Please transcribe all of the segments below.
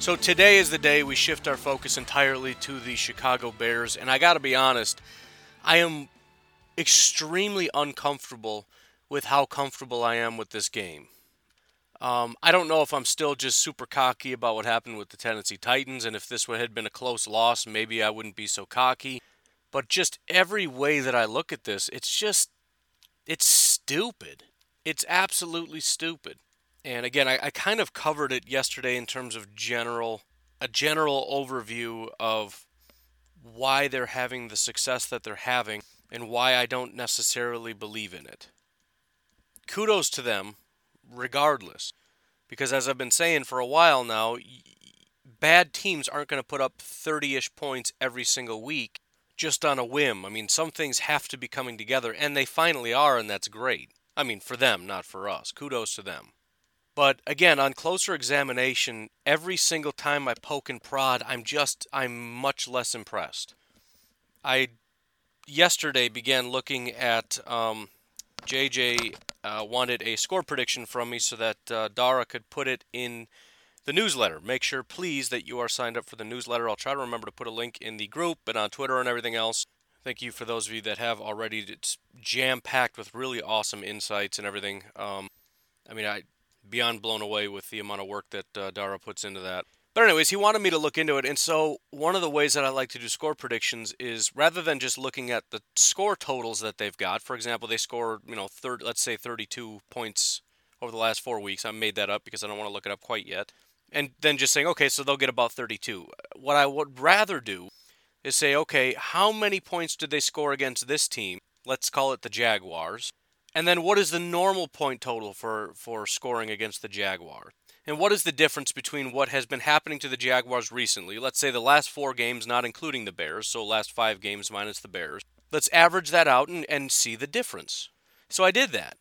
So today is the day we shift our focus entirely to the Chicago Bears, and I gotta be honest, I am extremely uncomfortable with how comfortable I am with this game. Um, I don't know if I'm still just super cocky about what happened with the Tennessee Titans, and if this had been a close loss, maybe I wouldn't be so cocky. But just every way that I look at this, it's just, it's stupid. It's absolutely stupid. And again, I, I kind of covered it yesterday in terms of general, a general overview of why they're having the success that they're having and why I don't necessarily believe in it. Kudos to them regardless. Because as I've been saying for a while now, bad teams aren't going to put up 30 ish points every single week just on a whim. I mean, some things have to be coming together, and they finally are, and that's great. I mean, for them, not for us. Kudos to them. But again, on closer examination, every single time I poke and prod, I'm just, I'm much less impressed. I yesterday began looking at um, JJ uh, wanted a score prediction from me so that uh, Dara could put it in the newsletter. Make sure, please, that you are signed up for the newsletter. I'll try to remember to put a link in the group and on Twitter and everything else. Thank you for those of you that have already. It's jam packed with really awesome insights and everything. Um, I mean, I beyond blown away with the amount of work that uh, Dara puts into that. But anyways, he wanted me to look into it, and so one of the ways that I like to do score predictions is rather than just looking at the score totals that they've got. For example, they scored, you know, third, let's say 32 points over the last four weeks. I made that up because I don't want to look it up quite yet. And then just saying, okay, so they'll get about 32. What I would rather do is say, okay, how many points did they score against this team? Let's call it the Jaguars. And then what is the normal point total for, for scoring against the Jaguar? And what is the difference between what has been happening to the Jaguars recently? Let's say the last four games, not including the Bears, so last five games minus the Bears. Let's average that out and, and see the difference. So I did that.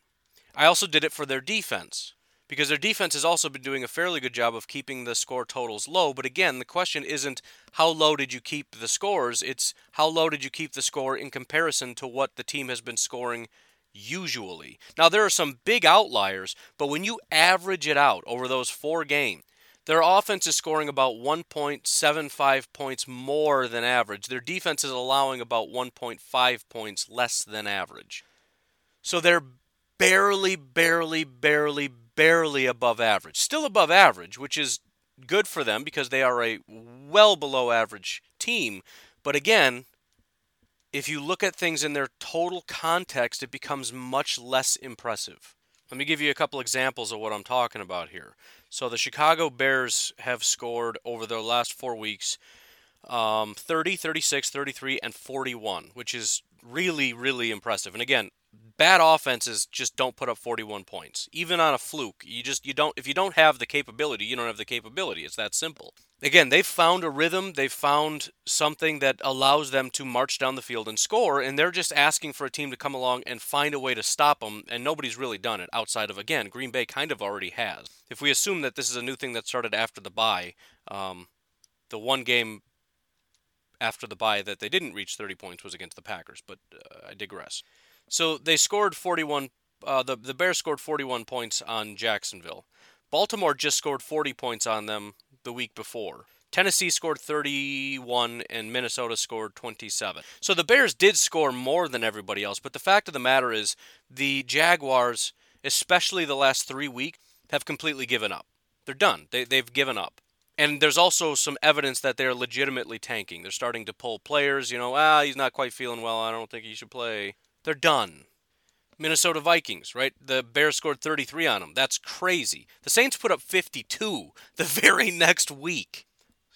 I also did it for their defense because their defense has also been doing a fairly good job of keeping the score totals low. But again, the question isn't how low did you keep the scores, it's how low did you keep the score in comparison to what the team has been scoring usually. Now, there are some big outliers, but when you average it out over those four games, their offense is scoring about 1.75 points more than average. Their defense is allowing about 1.5 points less than average. So they're barely, barely, barely, barely above average. Still above average, which is good for them because they are a well below average team. But again, if you look at things in their total context, it becomes much less impressive. Let me give you a couple examples of what I'm talking about here. So the Chicago Bears have scored over their last four weeks um, 30, 36, 33, and 41, which is really, really impressive. And again, bad offenses just don't put up 41 points even on a fluke. You just you don't if you don't have the capability you don't have the capability. It's that simple. Again they've found a rhythm. They've found something that allows them to march down the field and score and they're just asking for a team to come along and find a way to stop them and nobody's really done it outside of again green bay kind of already has. If we assume that this is a new thing that started after the bye um, the one game after the bye that they didn't reach 30 points was against the packers but uh, i digress so they scored 41. Uh, the the Bears scored 41 points on Jacksonville. Baltimore just scored 40 points on them the week before. Tennessee scored 31 and Minnesota scored 27. So the Bears did score more than everybody else, but the fact of the matter is the Jaguars, especially the last 3 weeks, have completely given up. They're done. They they've given up. And there's also some evidence that they're legitimately tanking. They're starting to pull players, you know, ah, he's not quite feeling well. I don't think he should play. They're done. Minnesota Vikings, right? The Bears scored 33 on them. That's crazy. The Saints put up 52 the very next week.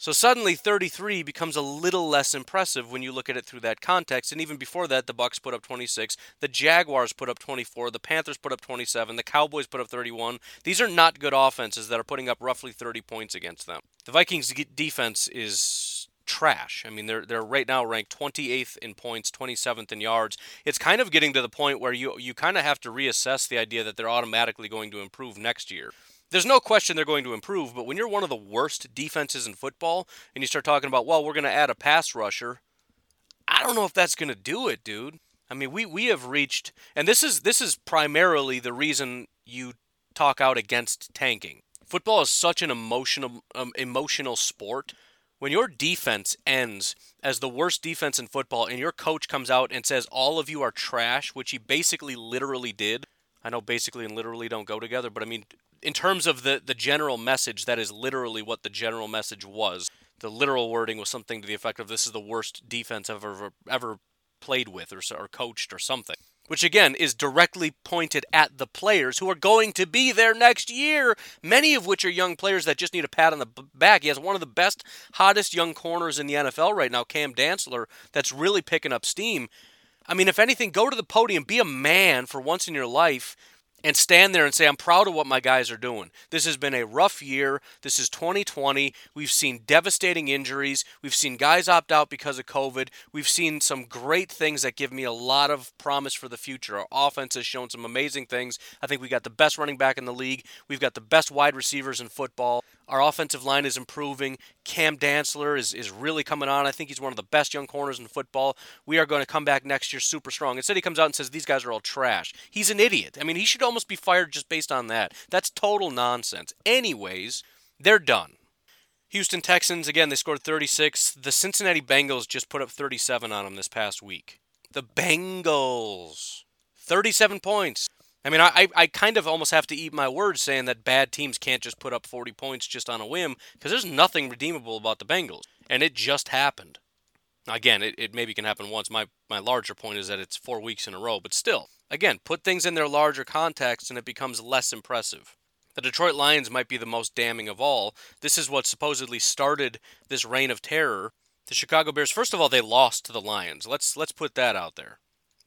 So suddenly 33 becomes a little less impressive when you look at it through that context. And even before that, the Bucks put up 26, the Jaguars put up 24, the Panthers put up 27, the Cowboys put up 31. These are not good offenses that are putting up roughly 30 points against them. The Vikings defense is trash. I mean, they're they're right now ranked 28th in points, 27th in yards. It's kind of getting to the point where you you kind of have to reassess the idea that they're automatically going to improve next year there's no question they're going to improve, but when you're one of the worst defenses in football and you start talking about, well, we're going to add a pass rusher, I don't know if that's going to do it, dude. I mean, we, we have reached, and this is this is primarily the reason you talk out against tanking. Football is such an emotional um, emotional sport. When your defense ends as the worst defense in football, and your coach comes out and says all of you are trash, which he basically literally did. I know basically and literally don't go together, but I mean in terms of the, the general message, that is literally what the general message was. The literal wording was something to the effect of "This is the worst defense I've ever ever played with or, or coached or something." Which again is directly pointed at the players who are going to be there next year. Many of which are young players that just need a pat on the back. He has one of the best, hottest young corners in the NFL right now, Cam Dantzler, that's really picking up steam. I mean, if anything, go to the podium, be a man for once in your life, and stand there and say, I'm proud of what my guys are doing. This has been a rough year. This is 2020. We've seen devastating injuries. We've seen guys opt out because of COVID. We've seen some great things that give me a lot of promise for the future. Our offense has shown some amazing things. I think we got the best running back in the league. We've got the best wide receivers in football. Our offensive line is improving. Cam Dantzler is, is really coming on. I think he's one of the best young corners in football. We are going to come back next year super strong. Instead, he comes out and says these guys are all trash. He's an idiot. I mean, he should almost be fired just based on that. That's total nonsense. Anyways, they're done. Houston Texans, again, they scored 36. The Cincinnati Bengals just put up 37 on them this past week. The Bengals. 37 points. I mean, I, I kind of almost have to eat my words saying that bad teams can't just put up 40 points just on a whim because there's nothing redeemable about the Bengals. And it just happened. Again, it, it maybe can happen once. My, my larger point is that it's four weeks in a row, but still, again, put things in their larger context and it becomes less impressive. The Detroit Lions might be the most damning of all. This is what supposedly started this reign of terror. The Chicago Bears, first of all, they lost to the Lions. Let's let's put that out there.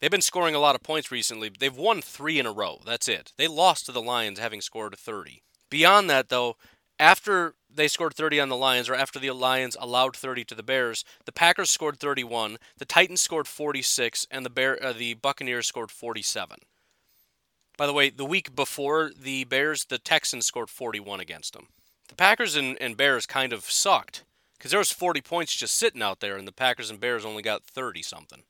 They've been scoring a lot of points recently. They've won three in a row. That's it. They lost to the Lions having scored 30. Beyond that, though, after they scored 30 on the Lions, or after the Lions allowed 30 to the Bears, the Packers scored 31, the Titans scored 46, and the Bear, uh, the Buccaneers scored 47. By the way, the week before the Bears, the Texans scored 41 against them. The Packers and, and Bears kind of sucked because there was 40 points just sitting out there, and the Packers and Bears only got 30 something.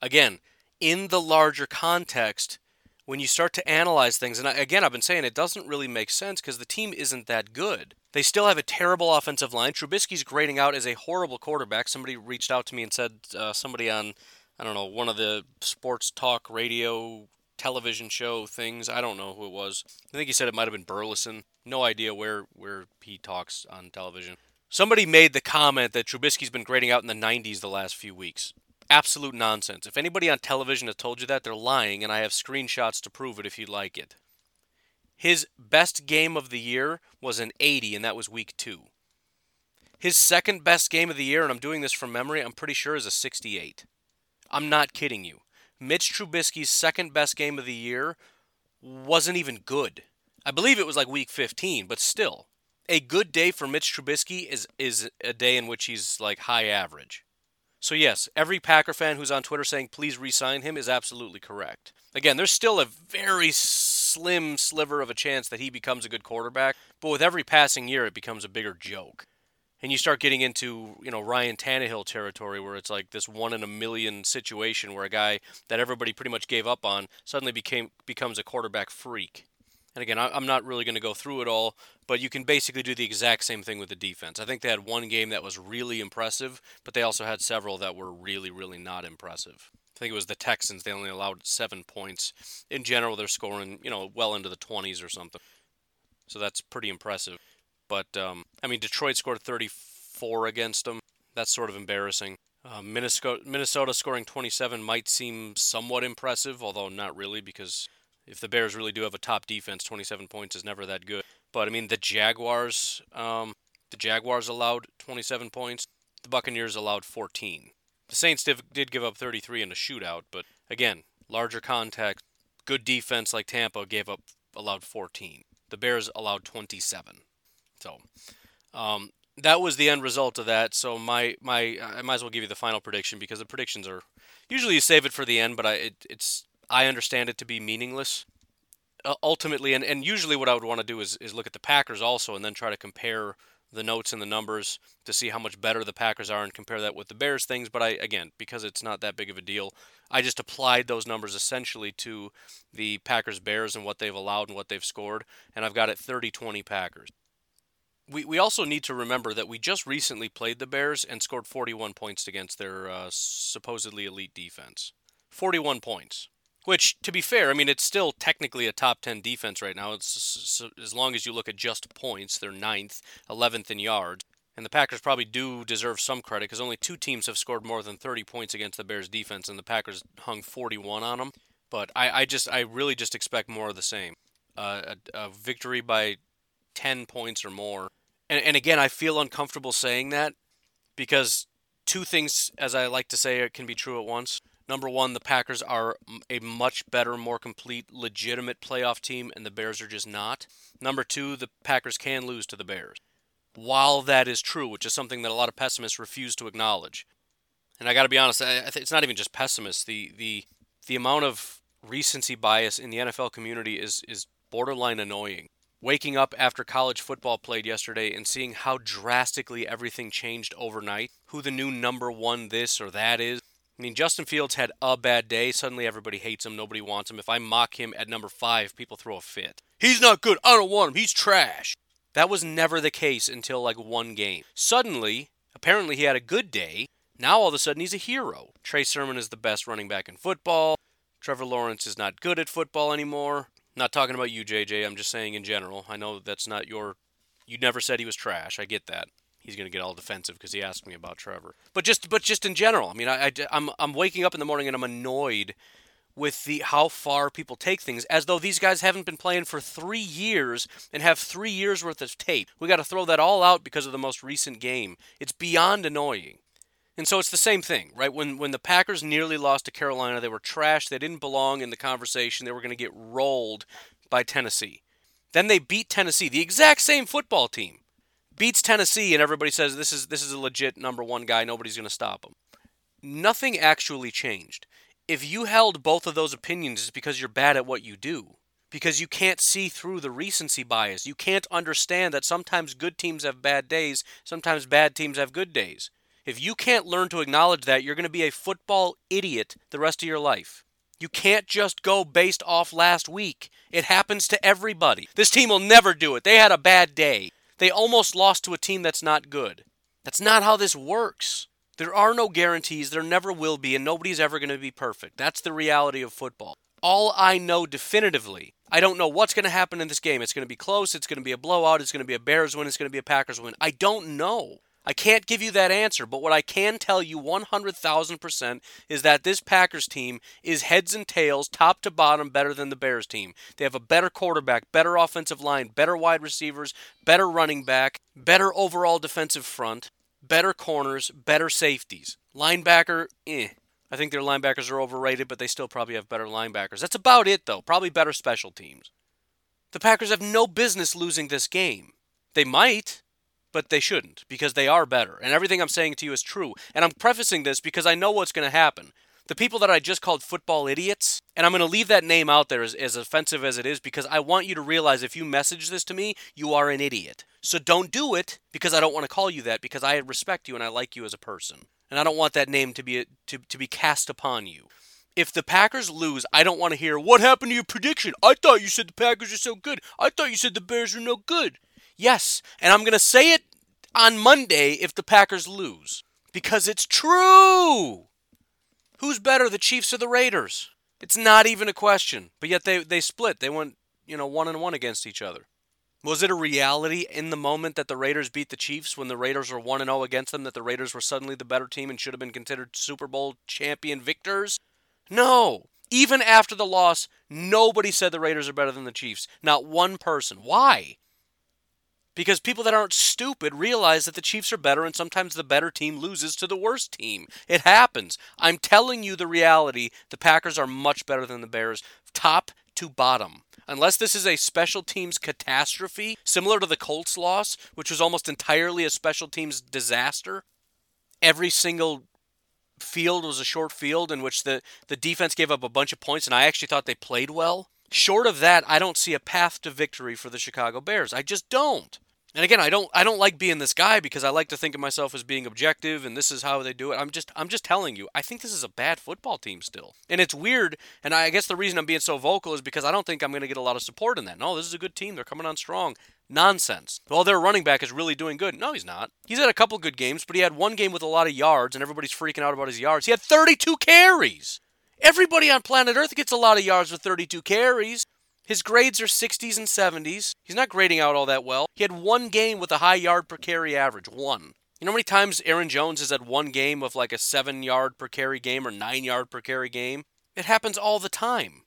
Again, in the larger context when you start to analyze things. And again, I've been saying it doesn't really make sense because the team isn't that good. They still have a terrible offensive line. Trubisky's grading out as a horrible quarterback. Somebody reached out to me and said uh, somebody on, I don't know, one of the sports talk radio television show things. I don't know who it was. I think he said it might have been Burleson. No idea where where he talks on television. Somebody made the comment that Trubisky's been grading out in the 90s the last few weeks absolute nonsense. If anybody on television has told you that, they're lying, and I have screenshots to prove it if you'd like it. His best game of the year was an 80, and that was week two. His second best game of the year, and I'm doing this from memory, I'm pretty sure is a 68. I'm not kidding you. Mitch Trubisky's second best game of the year wasn't even good. I believe it was like week 15, but still. A good day for Mitch Trubisky is is a day in which he's like high average. So, yes, every Packer fan who's on Twitter saying please re sign him is absolutely correct. Again, there's still a very slim sliver of a chance that he becomes a good quarterback, but with every passing year, it becomes a bigger joke. And you start getting into, you know, Ryan Tannehill territory where it's like this one in a million situation where a guy that everybody pretty much gave up on suddenly became becomes a quarterback freak. And again, I'm not really going to go through it all, but you can basically do the exact same thing with the defense. I think they had one game that was really impressive, but they also had several that were really, really not impressive. I think it was the Texans. They only allowed seven points. In general, they're scoring, you know, well into the 20s or something. So that's pretty impressive. But um, I mean, Detroit scored 34 against them. That's sort of embarrassing. Uh, Minnesota, Minnesota scoring 27 might seem somewhat impressive, although not really, because if the Bears really do have a top defense, 27 points is never that good. But I mean, the Jaguars, um, the Jaguars allowed 27 points. The Buccaneers allowed 14. The Saints did, did give up 33 in a shootout, but again, larger context, good defense like Tampa gave up allowed 14. The Bears allowed 27. So, um, that was the end result of that. So my my I might as well give you the final prediction because the predictions are usually you save it for the end, but I it, it's I understand it to be meaningless. Uh, ultimately, and, and usually what I would want to do is, is look at the Packers also and then try to compare the notes and the numbers to see how much better the Packers are and compare that with the Bears things. But I again, because it's not that big of a deal, I just applied those numbers essentially to the Packers Bears and what they've allowed and what they've scored, and I've got it 30-20 Packers we, we also need to remember that we just recently played the Bears and scored 41 points against their uh, supposedly elite defense. 41 points. Which, to be fair, I mean, it's still technically a top 10 defense right now. It's as long as you look at just points, they're ninth, 11th in yards. And the Packers probably do deserve some credit because only two teams have scored more than 30 points against the Bears defense, and the Packers hung 41 on them. But I, I just, I really just expect more of the same. Uh, a, a victory by 10 points or more. And, and again, I feel uncomfortable saying that because two things, as I like to say, can be true at once. Number one, the Packers are a much better, more complete, legitimate playoff team, and the Bears are just not. Number two, the Packers can lose to the Bears. While that is true, which is something that a lot of pessimists refuse to acknowledge, and I got to be honest, I, I it's not even just pessimists. The the the amount of recency bias in the NFL community is is borderline annoying waking up after college football played yesterday and seeing how drastically everything changed overnight, who the new number one this or that is. I mean, Justin Fields had a bad day. Suddenly everybody hates him. Nobody wants him. If I mock him at number five, people throw a fit. He's not good. I don't want him. He's trash. That was never the case until like one game. Suddenly, apparently he had a good day. Now all of a sudden he's a hero. Trey Sermon is the best running back in football. Trevor Lawrence is not good at football anymore. Not talking about you, JJ. I'm just saying in general. I know that's not your. You never said he was trash. I get that. He's going to get all defensive because he asked me about Trevor. But just, but just in general. I mean, I, I, I'm, I'm waking up in the morning and I'm annoyed with the how far people take things as though these guys haven't been playing for three years and have three years worth of tape. We got to throw that all out because of the most recent game. It's beyond annoying. And so it's the same thing, right? When when the Packers nearly lost to Carolina, they were trash. They didn't belong in the conversation. They were going to get rolled by Tennessee. Then they beat Tennessee, the exact same football team. Beats Tennessee and everybody says this is this is a legit number 1 guy, nobody's going to stop him. Nothing actually changed. If you held both of those opinions it's because you're bad at what you do. Because you can't see through the recency bias. You can't understand that sometimes good teams have bad days, sometimes bad teams have good days. If you can't learn to acknowledge that, you're going to be a football idiot the rest of your life. You can't just go based off last week. It happens to everybody. This team will never do it. They had a bad day. They almost lost to a team that's not good. That's not how this works. There are no guarantees, there never will be, and nobody's ever going to be perfect. That's the reality of football. All I know definitively, I don't know what's going to happen in this game. It's going to be close, it's going to be a blowout, it's going to be a Bears win, it's going to be a Packers win. I don't know. I can't give you that answer, but what I can tell you 100,000% is that this Packers team is heads and tails, top to bottom, better than the Bears team. They have a better quarterback, better offensive line, better wide receivers, better running back, better overall defensive front, better corners, better safeties. Linebacker, eh. I think their linebackers are overrated, but they still probably have better linebackers. That's about it, though. Probably better special teams. The Packers have no business losing this game. They might but they shouldn't because they are better. And everything I'm saying to you is true. And I'm prefacing this because I know what's going to happen. The people that I just called football idiots, and I'm going to leave that name out there as, as offensive as it is because I want you to realize if you message this to me, you are an idiot. So don't do it because I don't want to call you that because I respect you and I like you as a person. And I don't want that name to be to, to be cast upon you. If the Packers lose, I don't want to hear what happened to your prediction. I thought you said the Packers are so good. I thought you said the Bears are no good. Yes, and I'm going to say it on Monday if the Packers lose because it's true. Who's better, the Chiefs or the Raiders? It's not even a question. But yet they they split. They went, you know, one and one against each other. Was it a reality in the moment that the Raiders beat the Chiefs when the Raiders were 1 and 0 against them that the Raiders were suddenly the better team and should have been considered Super Bowl champion victors? No. Even after the loss, nobody said the Raiders are better than the Chiefs. Not one person. Why? Because people that aren't stupid realize that the Chiefs are better and sometimes the better team loses to the worst team. It happens. I'm telling you the reality. The Packers are much better than the Bears, top to bottom. Unless this is a special teams catastrophe, similar to the Colts loss, which was almost entirely a special teams disaster, every single field was a short field in which the, the defense gave up a bunch of points, and I actually thought they played well. Short of that, I don't see a path to victory for the Chicago Bears. I just don't. And again, I don't I don't like being this guy because I like to think of myself as being objective and this is how they do it. I'm just I'm just telling you, I think this is a bad football team still. And it's weird, and I guess the reason I'm being so vocal is because I don't think I'm going to get a lot of support in that. No, this is a good team. They're coming on strong. Nonsense. Well, their running back is really doing good. No, he's not. He's had a couple good games, but he had one game with a lot of yards and everybody's freaking out about his yards. He had 32 carries. Everybody on planet Earth gets a lot of yards with 32 carries. His grades are 60s and 70s. He's not grading out all that well. He had one game with a high yard per carry average. One. You know how many times Aaron Jones has had one game of like a seven yard per carry game or nine yard per carry game? It happens all the time.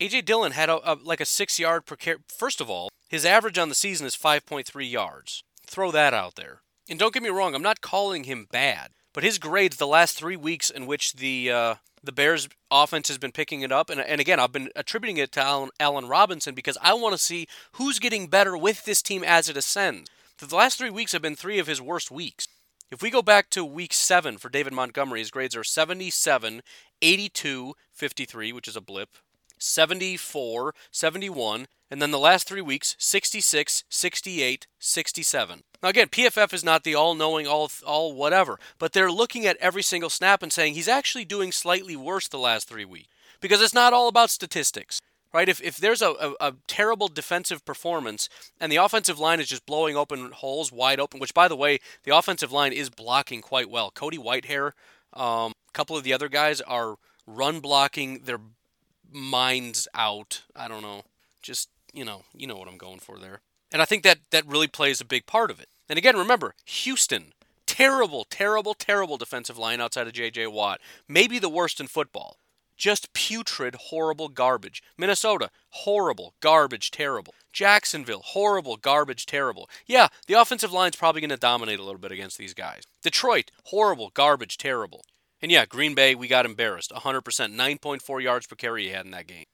AJ Dillon had a, a like a six yard per carry. First of all, his average on the season is 5.3 yards. Throw that out there. And don't get me wrong, I'm not calling him bad, but his grades the last three weeks in which the uh, the Bears offense has been picking it up. And, and again, I've been attributing it to Allen, Allen Robinson because I want to see who's getting better with this team as it ascends. The last three weeks have been three of his worst weeks. If we go back to week seven for David Montgomery, his grades are 77, 82, 53, which is a blip, 74, 71, and then the last three weeks 66, 68, 67. Now again, PFF is not the all-knowing, all all whatever, but they're looking at every single snap and saying he's actually doing slightly worse the last three weeks because it's not all about statistics. Right? If, if there's a, a, a terrible defensive performance and the offensive line is just blowing open holes wide open, which, by the way, the offensive line is blocking quite well. Cody Whitehair, um, a couple of the other guys are run blocking their minds out. I don't know. Just, you know, you know what I'm going for there. And I think that that really plays a big part of it. And again, remember, Houston, terrible, terrible, terrible defensive line outside of J.J. Watt. Maybe the worst in football. Just putrid, horrible garbage. Minnesota, horrible, garbage, terrible. Jacksonville, horrible, garbage, terrible. Yeah, the offensive line's probably going to dominate a little bit against these guys. Detroit, horrible, garbage, terrible. And yeah, Green Bay, we got embarrassed. 100%. 9.4 yards per carry he had in that game.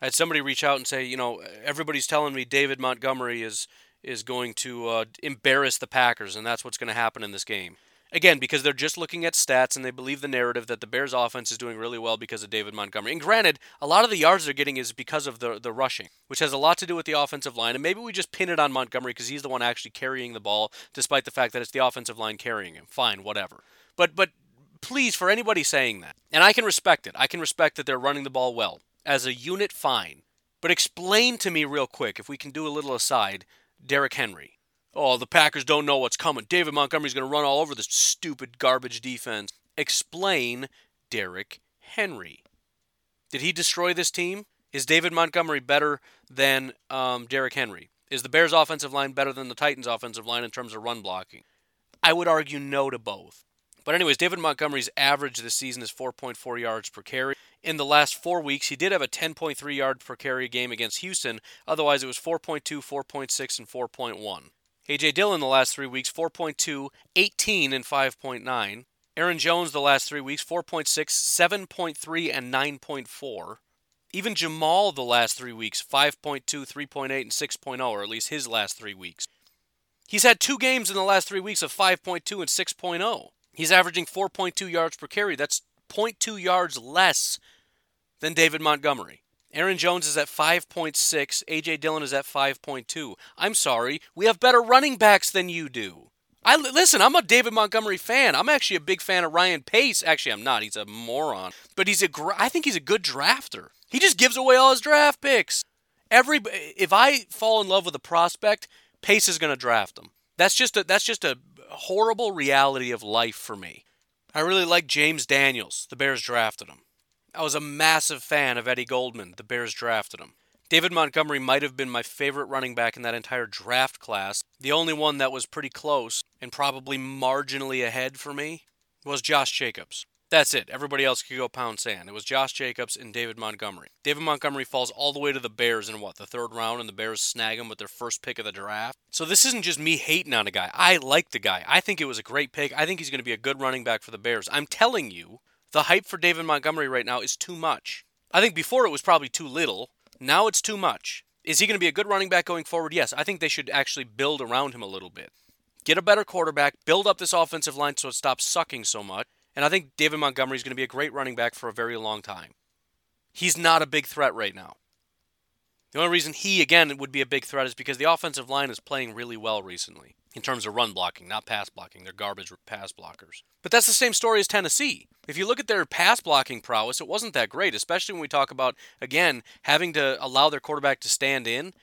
I had somebody reach out and say, you know, everybody's telling me David Montgomery is is going to uh, embarrass the Packers, and that's what's going to happen in this game. Again, because they're just looking at stats and they believe the narrative that the Bears' offense is doing really well because of David Montgomery. And granted, a lot of the yards they're getting is because of the the rushing, which has a lot to do with the offensive line. And maybe we just pin it on Montgomery because he's the one actually carrying the ball, despite the fact that it's the offensive line carrying him. Fine, whatever. But but please, for anybody saying that, and I can respect it. I can respect that they're running the ball well as a unit. Fine, but explain to me real quick, if we can do a little aside, Derrick Henry. Oh, the Packers don't know what's coming. David Montgomery's going to run all over this stupid garbage defense. Explain Derrick Henry. Did he destroy this team? Is David Montgomery better than um, Derrick Henry? Is the Bears' offensive line better than the Titans' offensive line in terms of run blocking? I would argue no to both. But, anyways, David Montgomery's average this season is 4.4 yards per carry. In the last four weeks, he did have a 10.3 yard per carry game against Houston. Otherwise, it was 4.2, 4.6, and 4.1. A.J. Dillon the last three weeks, 4.2, 18, and 5.9. Aaron Jones the last three weeks, 4.6, 7.3, and 9.4. Even Jamaal the last three weeks, 5.2, 3.8, and 6.0, or at least his last three weeks. He's had two games in the last three weeks of 5.2 and 6.0. He's averaging 4.2 yards per carry. That's 0.2 yards less than David Montgomery. Aaron Jones is at 5.6. AJ Dillon is at 5.2. I'm sorry, we have better running backs than you do. I listen, I'm a David Montgomery fan. I'm actually a big fan of Ryan Pace. Actually, I'm not. He's a moron. But he's a I think he's a good drafter. He just gives away all his draft picks. Every if I fall in love with a prospect, Pace is going to draft him. That's just a that's just a horrible reality of life for me. I really liked James Daniels. The Bears drafted him. I was a massive fan of Eddie Goldman. The Bears drafted him. David Montgomery might have been my favorite running back in that entire draft class. The only one that was pretty close and probably marginally ahead for me was Josh Jacobs. That's it. Everybody else could go pound sand. It was Josh Jacobs and David Montgomery. David Montgomery falls all the way to the Bears in what, the third round, and the Bears snag him with their first pick of the draft. So this isn't just me hating on a guy. I like the guy. I think it was a great pick. I think he's going to be a good running back for the Bears. I'm telling you, the hype for David Montgomery right now is too much. I think before it was probably too little. Now it's too much. Is he going to be a good running back going forward? Yes. I think they should actually build around him a little bit. Get a better quarterback, build up this offensive line so it stops sucking so much. And I think David Montgomery is going to be a great running back for a very long time. He's not a big threat right now. The only reason he, again, would be a big threat is because the offensive line is playing really well recently in terms of run blocking, not pass blocking. They're garbage pass blockers. But that's the same story as Tennessee. If you look at their pass blocking prowess, it wasn't that great, especially when we talk about, again, having to allow their quarterback to stand in.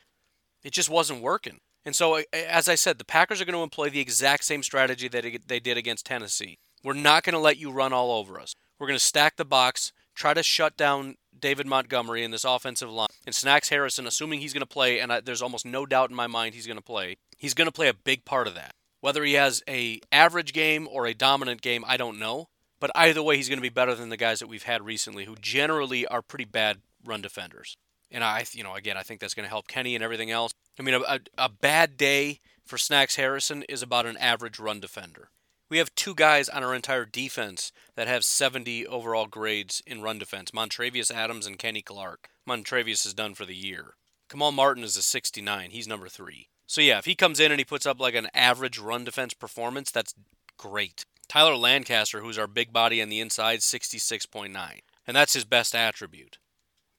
It just wasn't working. And so, as I said, the Packers are going to employ the exact same strategy that they did against Tennessee. We're not going to let you run all over us. We're going to stack the box, try to shut down David Montgomery in this offensive line. And Snacks Harrison, assuming he's going to play, and I, there's almost no doubt in my mind he's going to play, he's going to play a big part of that. Whether he has a average game or a dominant game, I don't know. But either way, he's going to be better than the guys that we've had recently, who generally are pretty bad run defenders. And I, you know, again, I think that's going to help Kenny and everything else. I mean, a, a bad day for Snacks Harrison is about an average run defender. We have two guys on our entire defense that have 70 overall grades in run defense Montravius Adams and Kenny Clark. Montravius is done for the year. Kamal Martin is a 69. He's number three. So, yeah, if he comes in and he puts up like an average run defense performance, that's great. Tyler Lancaster, who's our big body on the inside, 66.9. And that's his best attribute.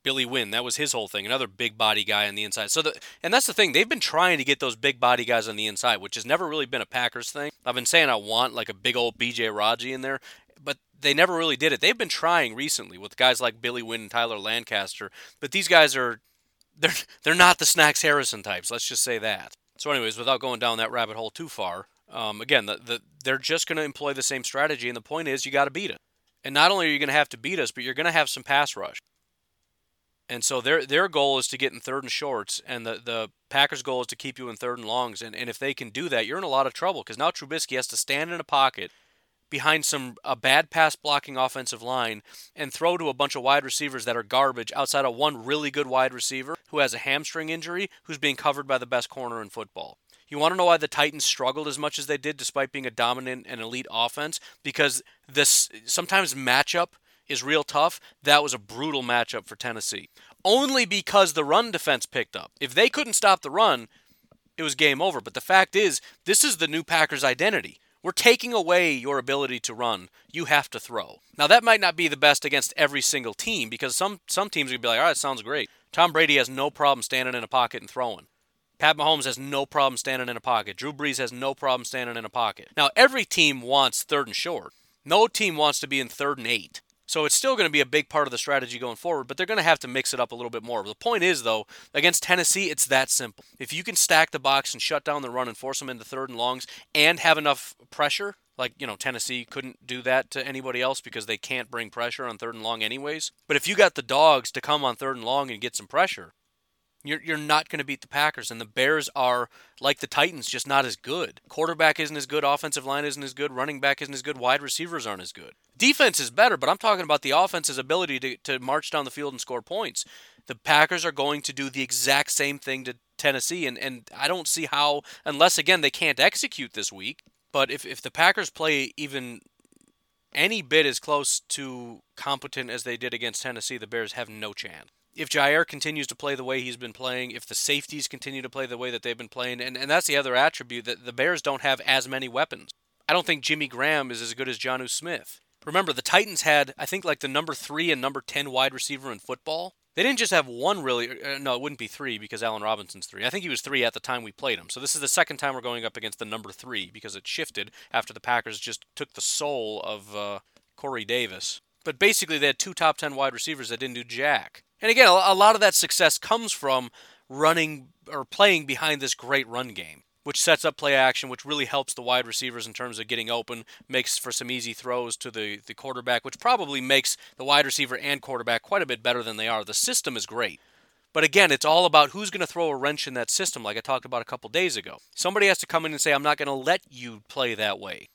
Billy Winn. That was his whole thing. Another big body guy on the inside. So the and that's the thing. They've been trying to get those big body guys on the inside, which has never really been a Packers thing. I've been saying I want like a big old BJ Raji in there, but they never really did it. They've been trying recently with guys like Billy Winn and Tyler Lancaster, but these guys are they're they're not the Snacks Harrison types. Let's just say that. So, anyways, without going down that rabbit hole too far, um, again, the, the, they're just going to employ the same strategy, and the point is you got to beat it. And not only are you going to have to beat us, but you're going to have some pass rush. And so their their goal is to get in third and shorts, and the, the Packers' goal is to keep you in third and longs. And, and if they can do that, you're in a lot of trouble because now Trubisky has to stand in a pocket behind some a bad pass blocking offensive line and throw to a bunch of wide receivers that are garbage outside of one really good wide receiver who has a hamstring injury who's being covered by the best corner in football. You want to know why the Titans struggled as much as they did despite being a dominant and elite offense? Because this sometimes matchup is real tough, that was a brutal matchup for Tennessee. Only because the run defense picked up. If they couldn't stop the run, it was game over. But the fact is, this is the new Packers' identity. We're taking away your ability to run. You have to throw. Now that might not be the best against every single team because some some teams would be like, all right, sounds great. Tom Brady has no problem standing in a pocket and throwing. Pat Mahomes has no problem standing in a pocket. Drew Brees has no problem standing in a pocket. Now every team wants third and short. No team wants to be in third and eight. So it's still going to be a big part of the strategy going forward, but they're going to have to mix it up a little bit more. The point is, though, against Tennessee, it's that simple. If you can stack the box and shut down the run and force them into third and longs and have enough pressure, like, you know, Tennessee couldn't do that to anybody else because they can't bring pressure on third and long anyways. But if you got the dogs to come on third and long and get some pressure, you're, you're not going to beat the Packers. And the Bears are, like the Titans, just not as good. Quarterback isn't as good. Offensive line isn't as good. Running back isn't as good. Wide receivers aren't as good. Defense is better, but I'm talking about the offense's ability to, to march down the field and score points. The Packers are going to do the exact same thing to Tennessee. And, and I don't see how, unless, again, they can't execute this week. But if, if the Packers play even any bit as close to competent as they did against Tennessee, the Bears have no chance if Jaire continues to play the way he's been playing, if the safeties continue to play the way that they've been playing, and, and that's the other attribute that the Bears don't have as many weapons. I don't think Jimmy Graham is as good as Jonnu Smith. Remember, the Titans had, I think, like the number three and number 10 wide receiver in football. They didn't just have one really, uh, no, it wouldn't be three because Allen Robinson's three. I think he was three at the time we played him. So this is the second time we're going up against the number three because it shifted after the Packers just took the soul of uh, Corey Davis. But basically, they had two top 10 wide receivers that didn't do jack. And again, a lot of that success comes from running or playing behind this great run game, which sets up play action, which really helps the wide receivers in terms of getting open, makes for some easy throws to the, the quarterback, which probably makes the wide receiver and quarterback quite a bit better than they are. The system is great. But again, it's all about who's going to throw a wrench in that system, like I talked about a couple days ago. Somebody has to come in and say, I'm not going to let you play that way.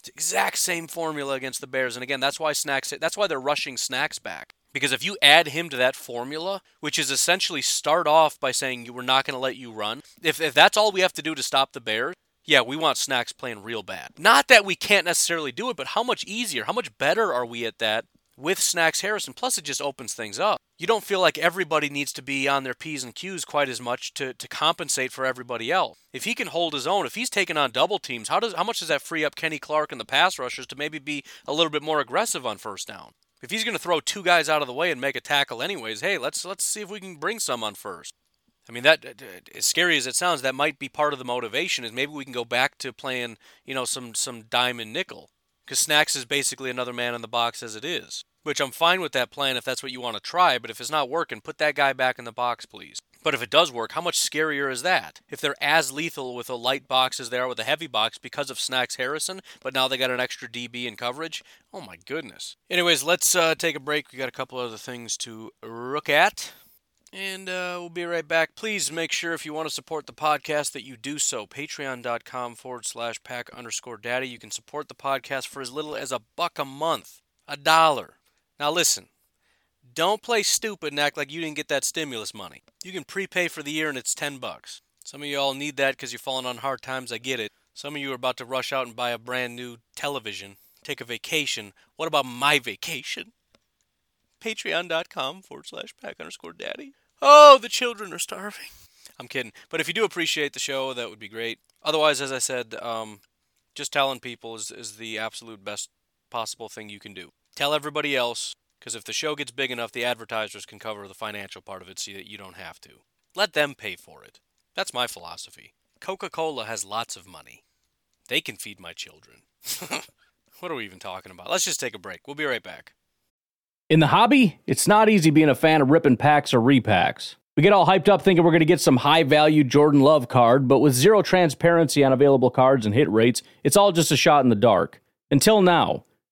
It's exact same formula against the Bears. And again, that's why snacks that's why they're rushing snacks back. Because if you add him to that formula, which is essentially start off by saying were not going to let you run, if, if that's all we have to do to stop the Bears, yeah, we want Snacks playing real bad. Not that we can't necessarily do it, but how much easier, how much better are we at that with Snacks Harrison? Plus, it just opens things up. You don't feel like everybody needs to be on their P's and Q's quite as much to, to compensate for everybody else. If he can hold his own, if he's taking on double teams, how does how much does that free up Kenny Clark and the pass rushers to maybe be a little bit more aggressive on first down? If he's going to throw two guys out of the way and make a tackle anyways, hey, let's let's see if we can bring some on first. I mean, that as scary as it sounds, that might be part of the motivation. Is maybe we can go back to playing, you know, some some diamond nickel, because Snacks is basically another man in the box as it is. Which I'm fine with that plan if that's what you want to try. But if it's not working, put that guy back in the box, please. But if it does work, how much scarier is that? If they're as lethal with a light box as they are with a heavy box because of Snacks Harrison, but now they got an extra DB in coverage, oh my goodness. Anyways, let's uh, take a break. We got a couple other things to look at. And uh, we'll be right back. Please make sure if you want to support the podcast that you do so. Patreon.com forward slash pack underscore daddy. You can support the podcast for as little as a buck a month, a dollar. Now listen, don't play stupid and act like you didn't get that stimulus money. You can prepay for the year and it's 10 bucks. Some of you all need that because you're falling on hard times. I get it. Some of you are about to rush out and buy a brand new television, take a vacation. What about my vacation? patreon.com forward slash pack underscore daddy. Oh, the children are starving. I'm kidding. But if you do appreciate the show, that would be great. Otherwise, as I said, um, just telling people is, is the absolute best possible thing you can do. Tell everybody else, because if the show gets big enough, the advertisers can cover the financial part of it so that you don't have to. Let them pay for it. That's my philosophy. Coca Cola has lots of money. They can feed my children. what are we even talking about? Let's just take a break. We'll be right back. In the hobby, it's not easy being a fan of ripping packs or repacks. We get all hyped up thinking we're going to get some high value Jordan Love card, but with zero transparency on available cards and hit rates, it's all just a shot in the dark. Until now,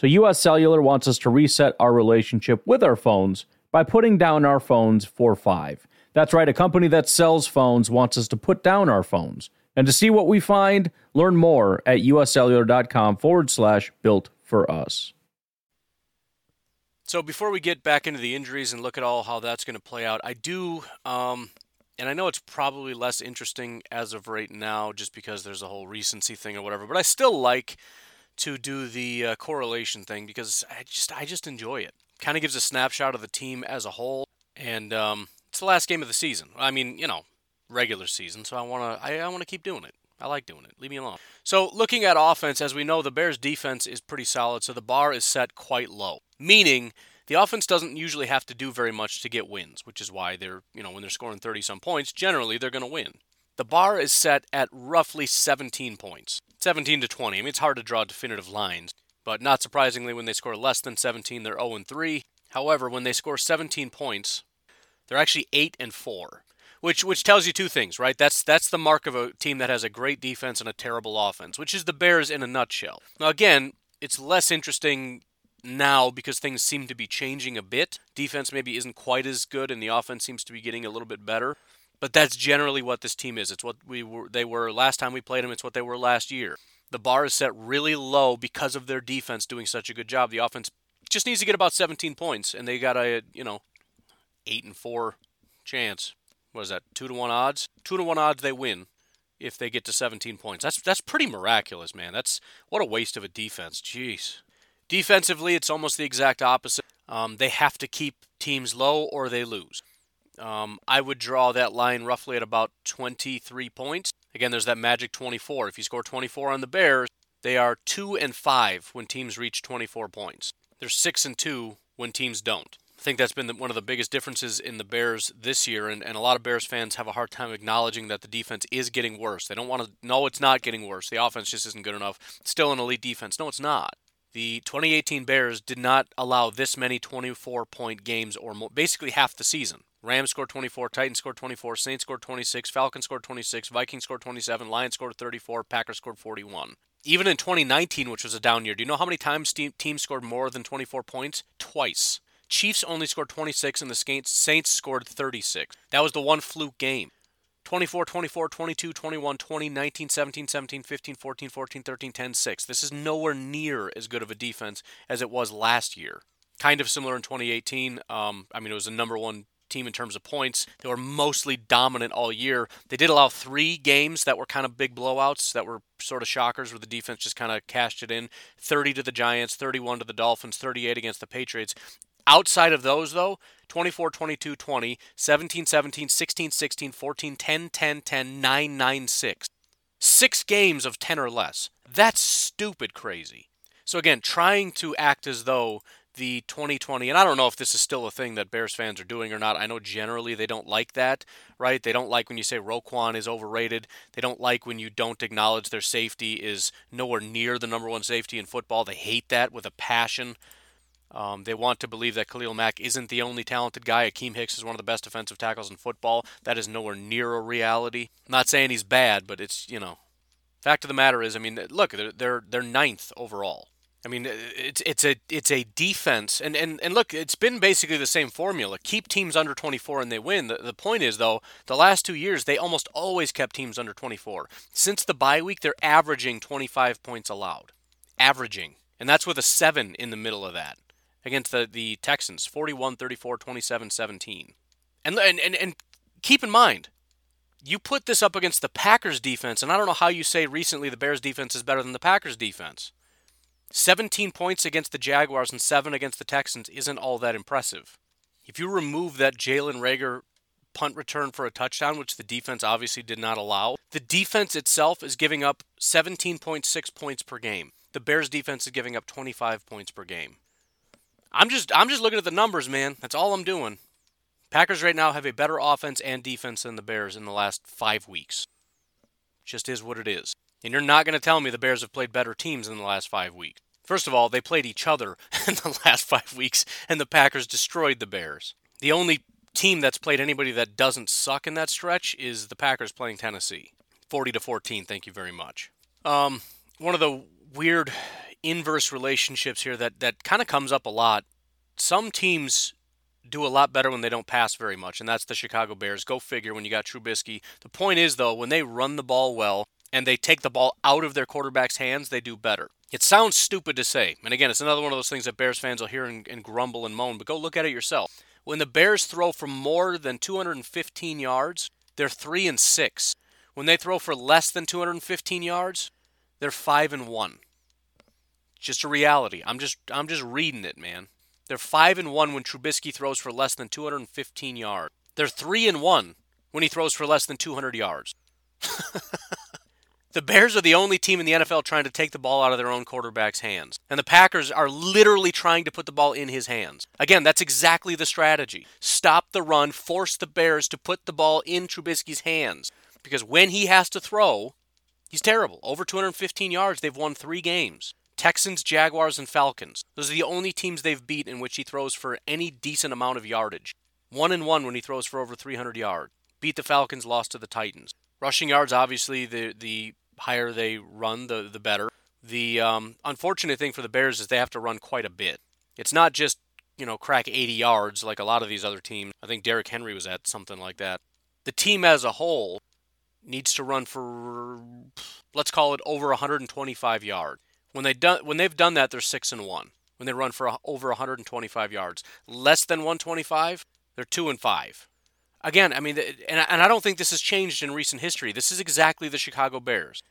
So, US Cellular wants us to reset our relationship with our phones by putting down our phones for five. That's right, a company that sells phones wants us to put down our phones. And to see what we find, learn more at uscellular.com forward slash built for us. So before we get back into the injuries and look at all how that's going to play out, I do, um, and I know it's probably less interesting as of right now, just because there's a whole recency thing or whatever. But I still like to do the uh, correlation thing because I just I just enjoy it. Kind of gives a snapshot of the team as a whole, and um, it's the last game of the season. I mean, you know, regular season. So I want to I, I want to keep doing it. I like doing it. Leave me alone. So, looking at offense, as we know, the Bears' defense is pretty solid, so the bar is set quite low. Meaning, the offense doesn't usually have to do very much to get wins, which is why they're, you know, when they're scoring 30 some points, generally they're going to win. The bar is set at roughly 17 points. 17 to 20. I mean, it's hard to draw definitive lines, but not surprisingly, when they score less than 17, they're 0 and 3. However, when they score 17 points, they're actually 8 and 4 which which tells you two things, right? That's that's the mark of a team that has a great defense and a terrible offense, which is the Bears in a nutshell. Now again, it's less interesting now because things seem to be changing a bit. Defense maybe isn't quite as good and the offense seems to be getting a little bit better. But that's generally what this team is. It's what we were they were last time we played them, it's what they were last year. The bar is set really low because of their defense doing such a good job. The offense just needs to get about 17 points and they got a, you know, 8 and 4 chance what is that? Two to one odds. Two to one odds they win if they get to 17 points. That's that's pretty miraculous, man. That's what a waste of a defense. Jeez. Defensively, it's almost the exact opposite. Um, they have to keep teams low or they lose. Um, I would draw that line roughly at about 23 points. Again, there's that magic 24. If you score 24 on the Bears, they are 2 and 5 when teams reach 24 points. They're 6 and 2 when teams don't. I think that's been the, one of the biggest differences in the Bears this year, and, and a lot of Bears fans have a hard time acknowledging that the defense is getting worse. They don't want to know it's not getting worse. The offense just isn't good enough. It's still an elite defense. No, it's not. The 2018 Bears did not allow this many 24 point games or basically half the season. Rams scored 24, Titans scored 24, Saints scored 26, Falcons scored 26, Vikings scored 27, Lions scored 34, Packers scored 41. Even in 2019, which was a down year, do you know how many times teams scored more than 24 points? Twice. Chiefs only scored 26 and the Saints scored 36. That was the one fluke game. 24, 24, 22, 21, 20, 19, 17, 17, 15, 14, 14, 13, 10, 6. This is nowhere near as good of a defense as it was last year. Kind of similar in 2018. Um, I mean, it was the number one team in terms of points. They were mostly dominant all year. They did allow three games that were kind of big blowouts that were sort of shockers where the defense just kind of cashed it in 30 to the Giants, 31 to the Dolphins, 38 against the Patriots. Outside of those, though, 24, 22, 20, 17, 17, 16, 16, 14, 10, 10, 10, 9, 9, 6. Six games of 10 or less. That's stupid crazy. So, again, trying to act as though the 2020, and I don't know if this is still a thing that Bears fans are doing or not. I know generally they don't like that, right? They don't like when you say Roquan is overrated. They don't like when you don't acknowledge their safety is nowhere near the number one safety in football. They hate that with a passion. Um, they want to believe that Khalil Mack isn't the only talented guy. Akiem Hicks is one of the best defensive tackles in football. That is nowhere near a reality. I'm not saying he's bad, but it's you know, fact of the matter is, I mean, look, they're they're, they're ninth overall. I mean, uh, it's it's a it's a defense, and, and, and look, it's been basically the same formula. Keep teams under 24 and they win. The, the point is, though, the last two years they almost always kept teams under 24. Since the bye week, they're averaging 25 points allowed, averaging, and that's with a seven in the middle of that against the, the Texans 41 34, 27 17. And, and, and, and keep in mind, you put this up against the Packers defense, and I don't know how you say recently the Bears defense is better than the Packers defense. 17 points against the Jaguars and 7 against the Texans isn't all that impressive. If you remove that Jalen Reagor punt return for a touchdown, which the defense obviously did not allow, the defense itself is giving up 17.6 points per game. The Bears defense is giving up 25 points per game. I'm just I'm just looking at the numbers, man. That's all I'm doing. Packers right now have a better offense and defense than the Bears in the last 5 weeks. Just is what it is. And you're not going to tell me the Bears have played better teams in the last 5 weeks. First of all, they played each other in the last 5 weeks and the Packers destroyed the Bears. The only team that's played anybody that doesn't suck in that stretch is the Packers playing Tennessee. 40 to 14, thank you very much. Um, one of the weird inverse relationships here that, that kind of comes up a lot. Some teams do a lot better when they don't pass very much, and that's the Chicago Bears. Go figure when you got Trubisky. The point is, though, when they run the ball well and they take the ball out of their quarterback's hands, they do better. It sounds stupid to say. And again, it's another one of those things that Bears fans will hear and, and grumble and moan, but go look at it yourself. When the Bears throw for more than 215 yards, they're 3 and 6. When they throw for less than 215 yards, they're 5 and 1 just a reality. I'm just I'm just reading it, man. They're five and one when Trubisky throws for less than 215 yards. They're three and one when he throws for less than 200 yards. the Bears are the only team in the NFL trying to take the ball out of their own quarterback's hands. And the Packers are literally trying to put the ball in his hands. Again, that's exactly the strategy. Stop the run, force the Bears to put the ball in Trubisky's hands. Because when he has to throw, he's terrible. Over 215 yards, they've won three games. Texans, Jaguars, and Falcons. Those are the only teams they've beat in which he throws for any decent amount of yardage. One and one when he throws for over 300 yards. Beat the Falcons, lost to the Titans. Rushing yards, obviously, the the higher they run, the the better. The um, unfortunate thing for the Bears is they have to run quite a bit. It's not just you know crack 80 yards like a lot of these other teams. I think Derrick Henry was at something like that. The team as a whole needs to run for let's call it over 125 yards. When they done when they've done that, they're six and one. When they run for over 125 yards, less than 125, they're two and five. Again, I mean, and and I don't think this has changed in recent history. This is exactly the Chicago Bears.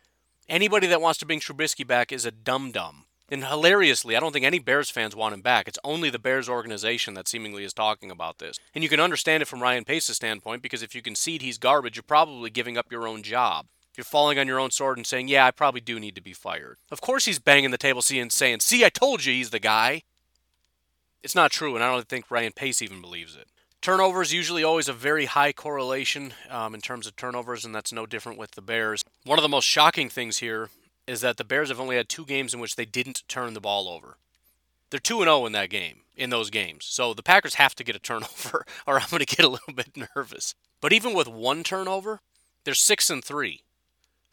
Anybody that wants to bring Trubisky back is a dum dum. And hilariously, I don't think any Bears fans want him back. It's only the Bears organization that seemingly is talking about this. And you can understand it from Ryan Pace's standpoint because if you concede he's garbage, you're probably giving up your own job. You're falling on your own sword and saying, yeah, I probably do need to be fired. Of course he's banging the table and saying, see, I told you he's the guy. It's not true, and I don't think Ryan Pace even believes it. Turnovers usually always a very high correlation um, in terms of turnovers, and that's no different with the Bears. One of the most shocking things here is that the Bears have only had two games in which they didn't turn the ball over. They're 2 0 in that game, in those games. So the Packers have to get a turnover, or I'm going to get a little bit nervous. But even with one turnover, they're 6 and 3.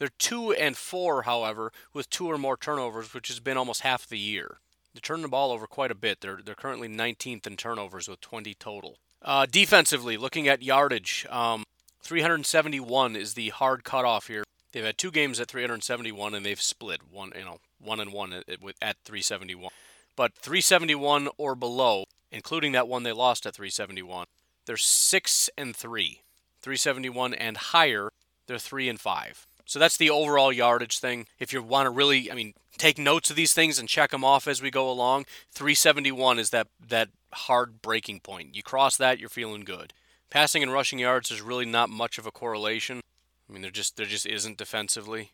They're 2 and 4, however, with two or more turnovers, which has been almost half the year. They're turning the ball over quite a bit. They're, they're currently 19th in turnovers with 20 total. Uh, defensively, looking at yardage, um, 371 is the hard cutoff here. They've had two games at 371, and they've split one, you know, one and one at, at 371. But 371 or below, including that one they lost at 371, they're six and three. 371 and higher, they're three and five. So that's the overall yardage thing. If you want to really, I mean, take notes of these things and check them off as we go along, 371 is that that hard breaking point. You cross that, you're feeling good. Passing and rushing yards, there's really not much of a correlation. I mean, there just there just isn't defensively.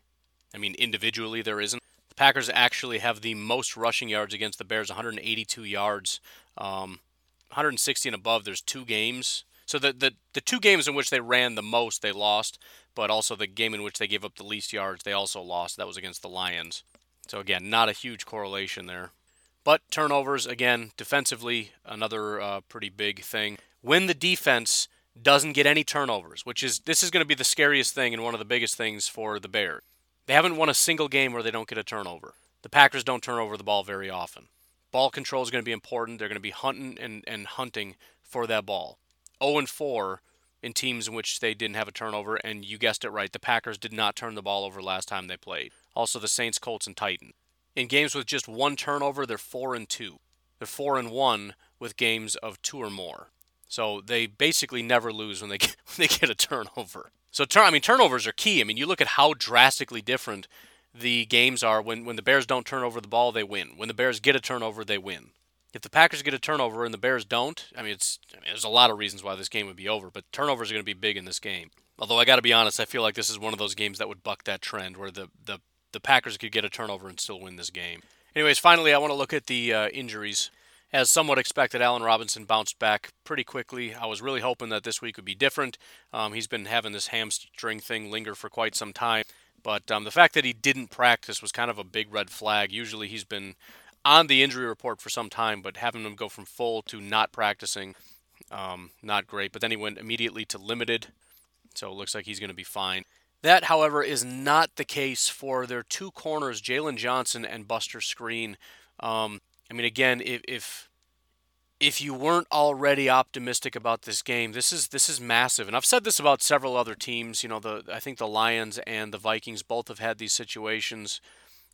I mean, individually there isn't. The Packers actually have the most rushing yards against the Bears, 182 yards, um, 160 and above. There's two games. So the, the the two games in which they ran the most, they lost, but also the game in which they gave up the least yards, they also lost. That was against the Lions. So again, not a huge correlation there. But turnovers, again, defensively, another uh, pretty big thing. When the defense doesn't get any turnovers, which is this is going to be the scariest thing and one of the biggest things for the Bears. They haven't won a single game where they don't get a turnover. The Packers don't turn over the ball very often. Ball control is going to be important. They're going to be hunting and, and hunting for that ball. 0 and 4 in teams in which they didn't have a turnover, and you guessed it right. The Packers did not turn the ball over last time they played. Also, the Saints, Colts, and Titans. In games with just one turnover, they're four and two. They're four and one with games of two or more. So they basically never lose when they get, when they get a turnover. So I mean turnovers are key. I mean you look at how drastically different the games are when when the Bears don't turn over the ball, they win. When the Bears get a turnover, they win. If the Packers get a turnover and the Bears don't, I mean it's I mean, there's a lot of reasons why this game would be over, but turnovers are going to be big in this game. Although I got to be honest, I feel like this is one of those games that would buck that trend where the the the Packers could get a turnover and still win this game. Anyways, finally, I want to look at the uh, injuries. As somewhat expected, Allen Robinson bounced back pretty quickly. I was really hoping that this week would be different. Um, he's been having this hamstring thing linger for quite some time. But um, the fact that he didn't practice was kind of a big red flag. Usually he's been on the injury report for some time, but having him go from full to not practicing, um, not great. But then he went immediately to limited, so it looks like he's going to be fine. That, however, is not the case for their two corners, Jaylon Johnson and Buster Skrine. Um, I mean, again, if, if if you weren't already optimistic about this game, this is this is massive. And I've said this about several other teams. You know, the I think the Lions and the Vikings both have had these situations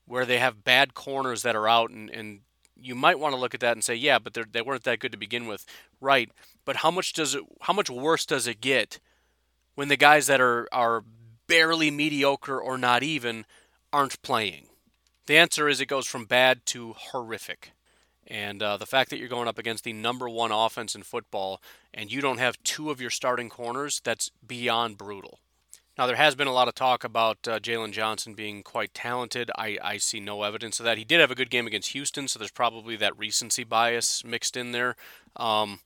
where they have bad corners that are out, and, and you might want to look at that and say, yeah, but they weren't that good to begin with, right? But how much does it? How much worse does it get when the guys that are are barely mediocre or not even aren't playing? The answer is it goes from bad to horrific. And uh, the fact that you're going up against the number one offense in football and you don't have two of your starting corners, that's beyond brutal. Now, there has been a lot of talk about uh, Jaylon Johnson being quite talented. I, I see no evidence of that. He did have a good game against Houston, so there's probably that recency bias mixed in there. Um,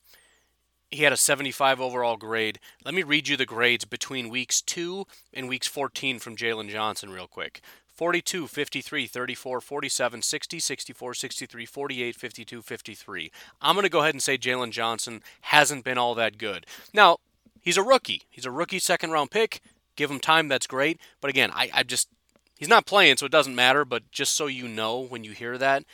he had a 75 overall grade. Let me read you the grades between weeks 2 and weeks 14 from Jaylon Johnson, real quick. 42, 53, 34, 47, 60, 64, 63, 48, 52, 53. I'm going to go ahead and say Jaylon Johnson hasn't been all that good. Now, he's a rookie. He's a rookie second round pick. Give him time, that's great. But again, I, I just, he's not playing, so it doesn't matter. But just so you know when you hear that,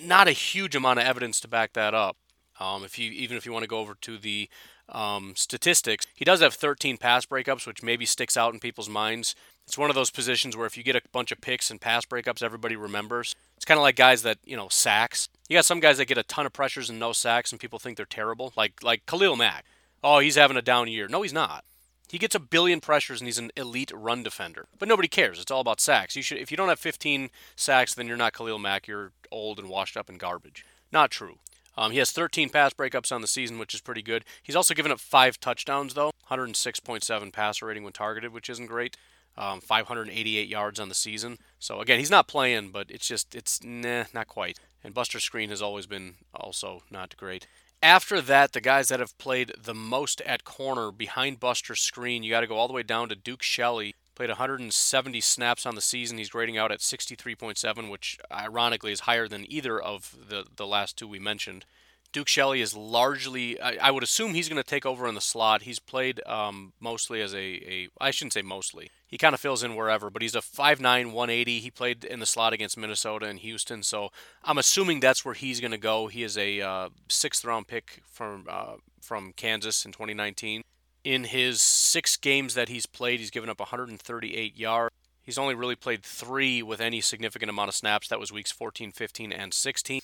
not a huge amount of evidence to back that up. Um, if you even if you want to go over to the um, statistics, he does have 13 pass breakups, which maybe sticks out in people's minds. It's one of those positions where if you get a bunch of picks and pass breakups, everybody remembers. It's kind of like guys that you know sacks. You got some guys that get a ton of pressures and no sacks, and people think they're terrible, like like Khalil Mack. oh, he's having a down year. No, he's not. He gets a billion pressures and he's an elite run defender. But nobody cares. It's all about sacks. You should if you don't have 15 sacks, then you're not Khalil Mack. You're old and washed up and garbage. Not true. Um, he has 13 pass breakups on the season, which is pretty good. He's also given up five touchdowns, though 106.7 passer rating when targeted, which isn't great. Um, 588 yards on the season. So again, he's not playing, but it's just it's nah, not quite. And Buster Skrine has always been also not great. After that, the guys that have played the most at corner behind Buster Skrine, you got to go all the way down to Duke Shelley. Played 170 snaps on the season. He's grading out at 63.7, which ironically is higher than either of the, the last two we mentioned. Duke Shelley is largely, I, I would assume he's going to take over in the slot. He's played um, mostly as a, a, I shouldn't say mostly. He kind of fills in wherever, but he's a 5'9, 180. He played in the slot against Minnesota and Houston, so I'm assuming that's where he's going to go. He is a uh, sixth round pick from uh, from Kansas in 2019. In his six games that he's played, he's given up 138 yards. He's only really played three with any significant amount of snaps. That was weeks 14, 15, and 16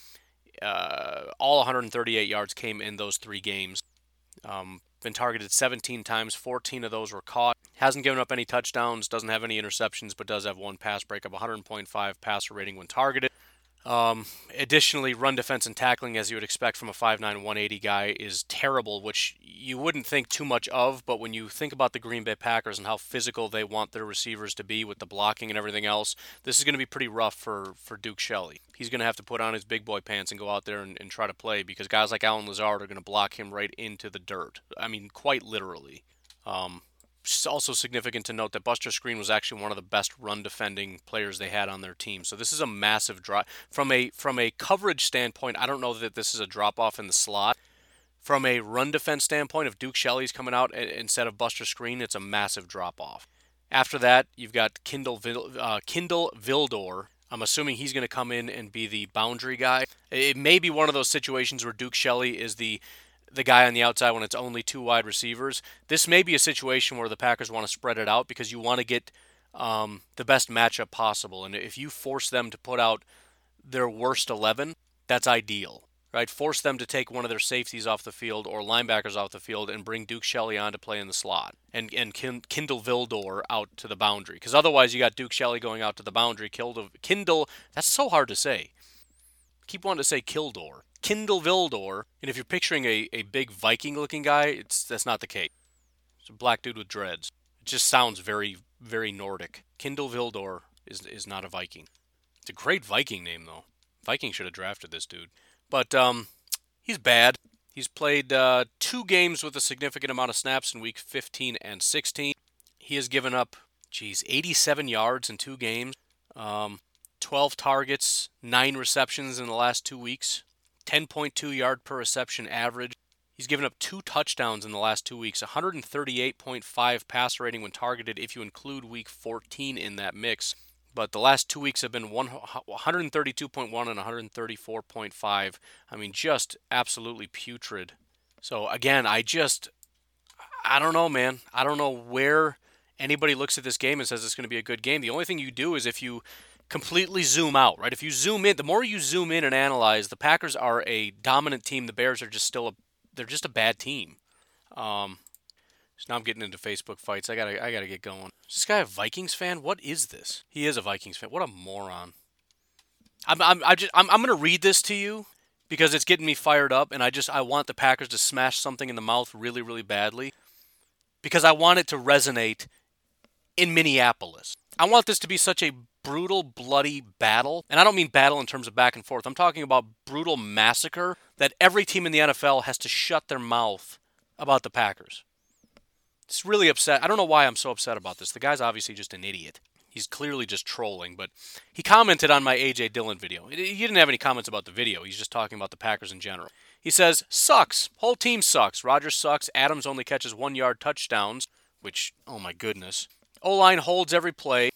uh, all 138 yards came in those three games. Um, been targeted 17 times, 14 of those were caught. Hasn't given up any touchdowns, doesn't have any interceptions, but does have one pass breakup, 100.5 passer rating when targeted. Um, additionally, run defense and tackling, as you would expect from a 5'9", 180 guy, is terrible, which you wouldn't think too much of. But when you think about the Green Bay Packers and how physical they want their receivers to be with the blocking and everything else, this is going to be pretty rough for, for Duke Shelley. He's going to have to put on his big boy pants and go out there and, and try to play because guys like Allen Lazard are going to block him right into the dirt. I mean, quite literally. Um, also significant to note that Buster Skrine was actually one of the best run defending players they had on their team. So this is a massive drop from a from a coverage standpoint. I don't know that this is a drop off in the slot. From a run defense standpoint, if Duke Shelley's coming out instead of Buster Skrine, it's a massive drop off. After that, you've got Kindle uh, Kindle Vildor. I'm assuming he's going to come in and be the boundary guy. It may be one of those situations where Duke Shelley is the the guy on the outside when it's only two wide receivers. This may be a situation where the Packers want to spread it out because you want to get um, the best matchup possible. And if you force them to put out their worst 11, that's ideal, right? Force them to take one of their safeties off the field or linebackers off the field and bring Duke Shelley on to play in the slot and, and Kindle Vildor out to the boundary. Because otherwise, you got Duke Shelley going out to the boundary. Kindle, Kindle, that's so hard to say. Keep wanting to say Kildor. Kindle Vildor, and if you're picturing a, a big Viking looking guy, it's that's not the case. It's a black dude with dreads. It just sounds very, very Nordic. Kindle Vildor is is not a Viking. It's a great Viking name though. Viking should have drafted this dude. But um he's bad. He's played uh, two games with a significant amount of snaps in week 15 and 16. He has given up, geez, 87 yards in two games, um, 12 targets, nine receptions in the last two weeks. 10.2 yard per reception average. He's given up two touchdowns in the last two weeks, 138.5 passer rating when targeted if you include week 14 in that mix. But the last two weeks have been 132.1 and 134.5. I mean, just absolutely putrid. So, again, I just, I don't know, man. I don't know where anybody looks at this game and says it's going to be a good game. The only thing you do is if you completely zoom out, right? If you zoom in, the more you zoom in and analyze, the Packers are a dominant team. The Bears are just still a they're just a bad team. Um, so now I'm getting into Facebook fights. I gotta I gotta get going. Is this guy a Vikings fan? What is this? He is a Vikings fan. What a moron. I'm I'm I just I'm I'm gonna read this to you because it's getting me fired up, and I just I want the Packers to smash something in the mouth really really badly because I want it to resonate in Minneapolis. I want this to be such a brutal, bloody battle. And I don't mean battle in terms of back and forth. I'm talking about brutal massacre that every team in the NFL has to shut their mouth about the Packers. It's really upset. I don't know why I'm so upset about this. The guy's obviously just an idiot. He's clearly just trolling, but he commented on my AJ Dillon video. He didn't have any comments about the video. He's just talking about the Packers in general. He says, sucks. Whole team sucks. Rodgers sucks. Adams only catches one yard touchdowns, which, oh my goodness. O line holds every play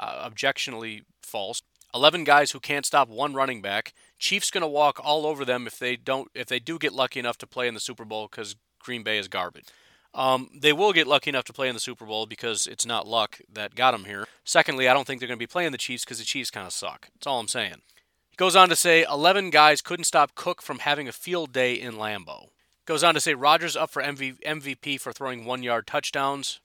uh, objectionably false. 11 guys who can't stop one running back. Chiefs going to walk all over them if they don't if they do get lucky enough to play in the Super Bowl cuz Green Bay is garbage. Um, they will get lucky enough to play in the Super Bowl because it's not luck that got them here. Secondly, I don't think they're going to be playing the Chiefs because the Chiefs kind of suck. That's all I'm saying. He goes on to say 11 guys couldn't stop Cook from having a field day in Lambeau. Goes on to say Rodgers up for MV- MVP for throwing one yard touchdowns.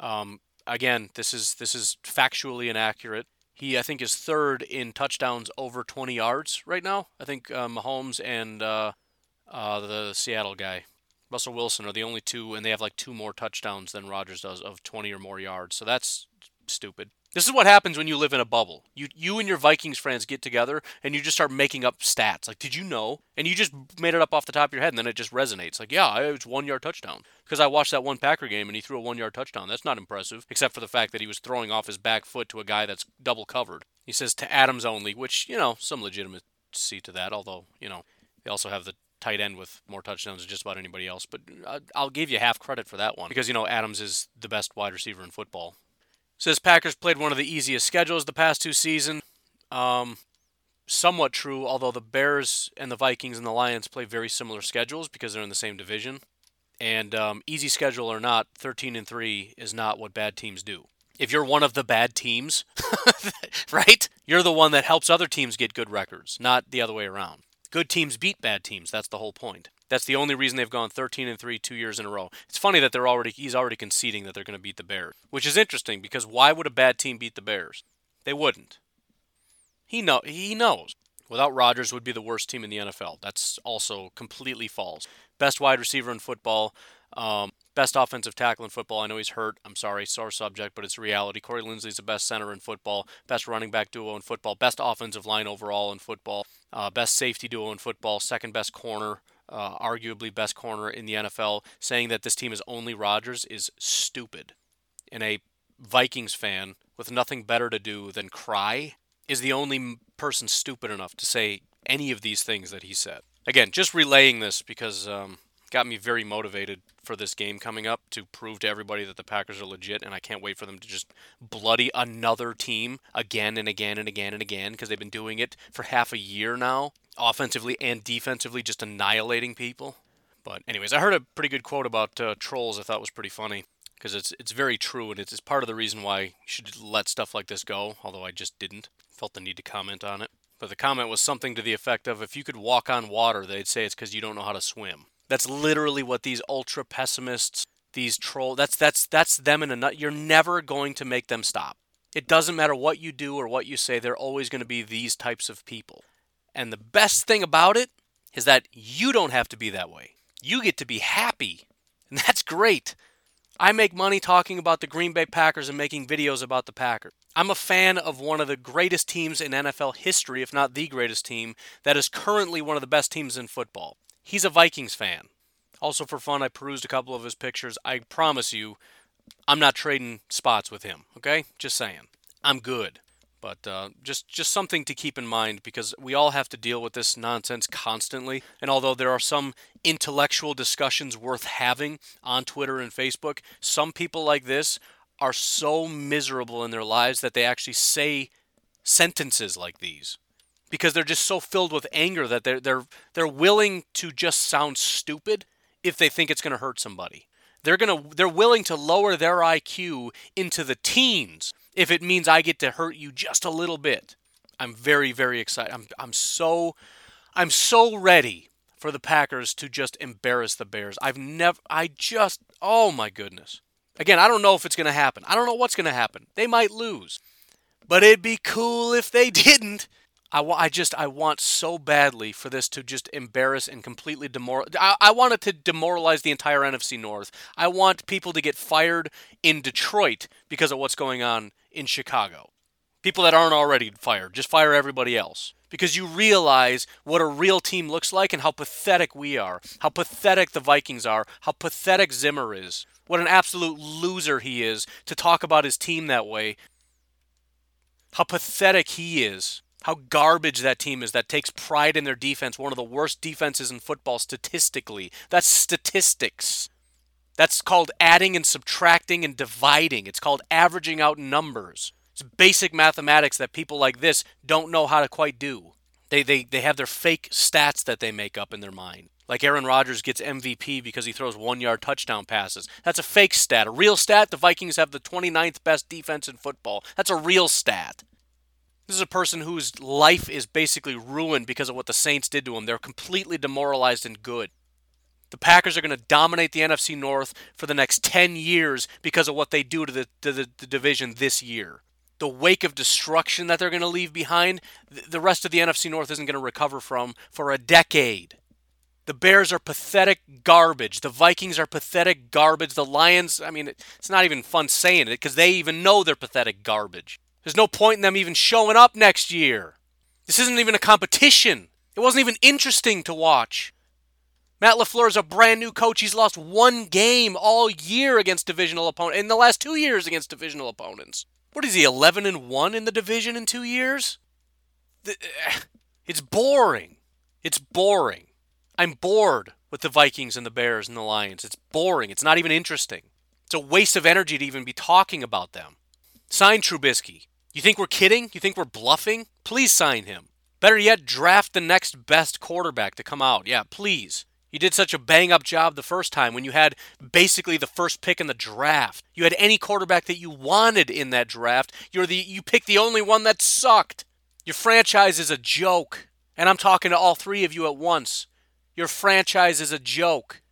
Um, again, this is this is factually inaccurate. He, I think, is third in touchdowns over 20 yards right now. I think uh, Mahomes and uh, uh, the Seattle guy, Russell Wilson, are the only two, and they have like two more touchdowns than Rodgers does of 20 or more yards. So that's stupid. This is what happens when you live in a bubble. You you and your Vikings friends get together and you just start making up stats. Like, did you know? And you just made it up off the top of your head, and then it just resonates. Like, yeah, it's one yard touchdown. Because I watched that one Packer game and he threw a one yard touchdown. That's not impressive, except for the fact that he was throwing off his back foot to a guy that's double covered. He says to Adams only, which you know some legitimacy to that. Although you know they also have the tight end with more touchdowns than just about anybody else. But uh, I'll give you half credit for that one because you know Adams is the best wide receiver in football. Says Packers played one of the easiest schedules the past two seasons. Um, somewhat true, although the Bears and the Vikings and the Lions play very similar schedules because they're in the same division. And um, easy schedule or not, 13 and 3 is not what bad teams do. If you're one of the bad teams, right? You're the one that helps other teams get good records, not the other way around. Good teams beat bad teams. That's the whole point. That's the only reason they've gone 13 and 3 2 years in a row. It's funny that they're already he's already conceding that they're going to beat the Bears, which is interesting because why would a bad team beat the Bears? They wouldn't. He know he knows. Without Rodgers would be the worst team in the NFL. That's also completely false. Best wide receiver in football, um, best offensive tackle in football. I know he's hurt. I'm sorry, sore subject, but it's reality. Corey Linsley's the best center in football, best running back duo in football, best offensive line overall in football, uh, best safety duo in football, second best corner uh, arguably best corner in the NFL, saying that this team is only Rodgers is stupid. And a Vikings fan with nothing better to do than cry is the only person stupid enough to say any of these things that he said. Again, just relaying this because um, got me very motivated for this game coming up to prove to everybody that the Packers are legit, and I can't wait for them to just bloody another team again and again and again and again because they've been doing it for half a year now offensively and defensively, just annihilating people. But anyways, I heard a pretty good quote about uh, trolls. I thought was pretty funny because it's it's very true and it's, it's part of the reason why you should let stuff like this go. Although I just didn't, felt the need to comment on it. But the comment was something to the effect of, "If you could walk on water, they'd say it's because you don't know how to swim." That's literally what these ultra pessimists, these troll. That's that's that's them in a nut. You're never going to make them stop. It doesn't matter what you do or what you say. They're always going to be these types of people. And the best thing about it is that you don't have to be that way. You get to be happy. And that's great. I make money talking about the Green Bay Packers and making videos about the Packers. I'm a fan of one of the greatest teams in NFL history, if not the greatest team, that is currently one of the best teams in football. He's a Vikings fan. Also, for fun, I perused a couple of his pictures. I promise you, I'm not trading spots with him, okay? Just saying. I'm good. But uh, just just something to keep in mind because we all have to deal with this nonsense constantly. And although there are some intellectual discussions worth having on Twitter and Facebook, some people like this are so miserable in their lives that they actually say sentences like these because they're just so filled with anger that they're they're they're willing to just sound stupid if they think it's going to hurt somebody. They're going to they're willing to lower their IQ into the teens if it means I get to hurt you just a little bit. I'm very very excited. I'm I'm so I'm so ready for the Packers to just embarrass the Bears. I've never I just oh my goodness. Again, I don't know if it's going to happen. I don't know what's going to happen. They might lose. But it'd be cool if they didn't. I, wa- I just I want so badly for this to just embarrass and completely demoralize. I, I want it to demoralize the entire NFC North. I want people to get fired in Detroit because of what's going on in Chicago. People that aren't already fired, just fire everybody else. Because you realize what a real team looks like and how pathetic we are, how pathetic the Vikings are, how pathetic Zimmer is, what an absolute loser he is to talk about his team that way, how pathetic he is, how garbage that team is that takes pride in their defense, one of the worst defenses in football statistically. That's statistics. That's called adding and subtracting and dividing. It's called averaging out numbers. It's basic mathematics that people like this don't know how to quite do. They, they, they have their fake stats that they make up in their mind. Like Aaron Rodgers gets MVP because he throws one yard touchdown passes. That's a fake stat. A real stat, the Vikings have the 29th best defense in football. That's a real stat. This is a person whose life is basically ruined because of what the Saints did to him. They're completely demoralized and good. The Packers are going to dominate the NFC North for the next 10 years because of what they do to the, to the, the division this year. The wake of destruction that they're going to leave behind, the rest of the NFC North isn't going to recover from for a decade. The Bears are pathetic garbage. The Vikings are pathetic garbage. The Lions, I mean, it's not even fun saying it because they even know they're pathetic garbage. There's no point in them even showing up next year. This isn't even a competition. It wasn't even interesting to watch. Matt LaFleur is a brand new coach. He's lost one game all year against divisional opponents, in the last two years against divisional opponents. What is he, 11 and 1 in the division in two years? It's boring. It's boring. I'm bored with the Vikings and the Bears and the Lions. It's boring. It's not even interesting. It's a waste of energy to even be talking about them. Sign Trubisky. You think we're kidding? You think we're bluffing? Please sign him. Better yet, draft the next best quarterback to come out. Yeah, please. You did such a bang up job the first time when you had basically the first pick in the draft. You had any quarterback that you wanted in that draft. You're the you picked the only one that sucked. Your franchise is a joke. And I'm talking to all three of you at once. Your franchise is a joke.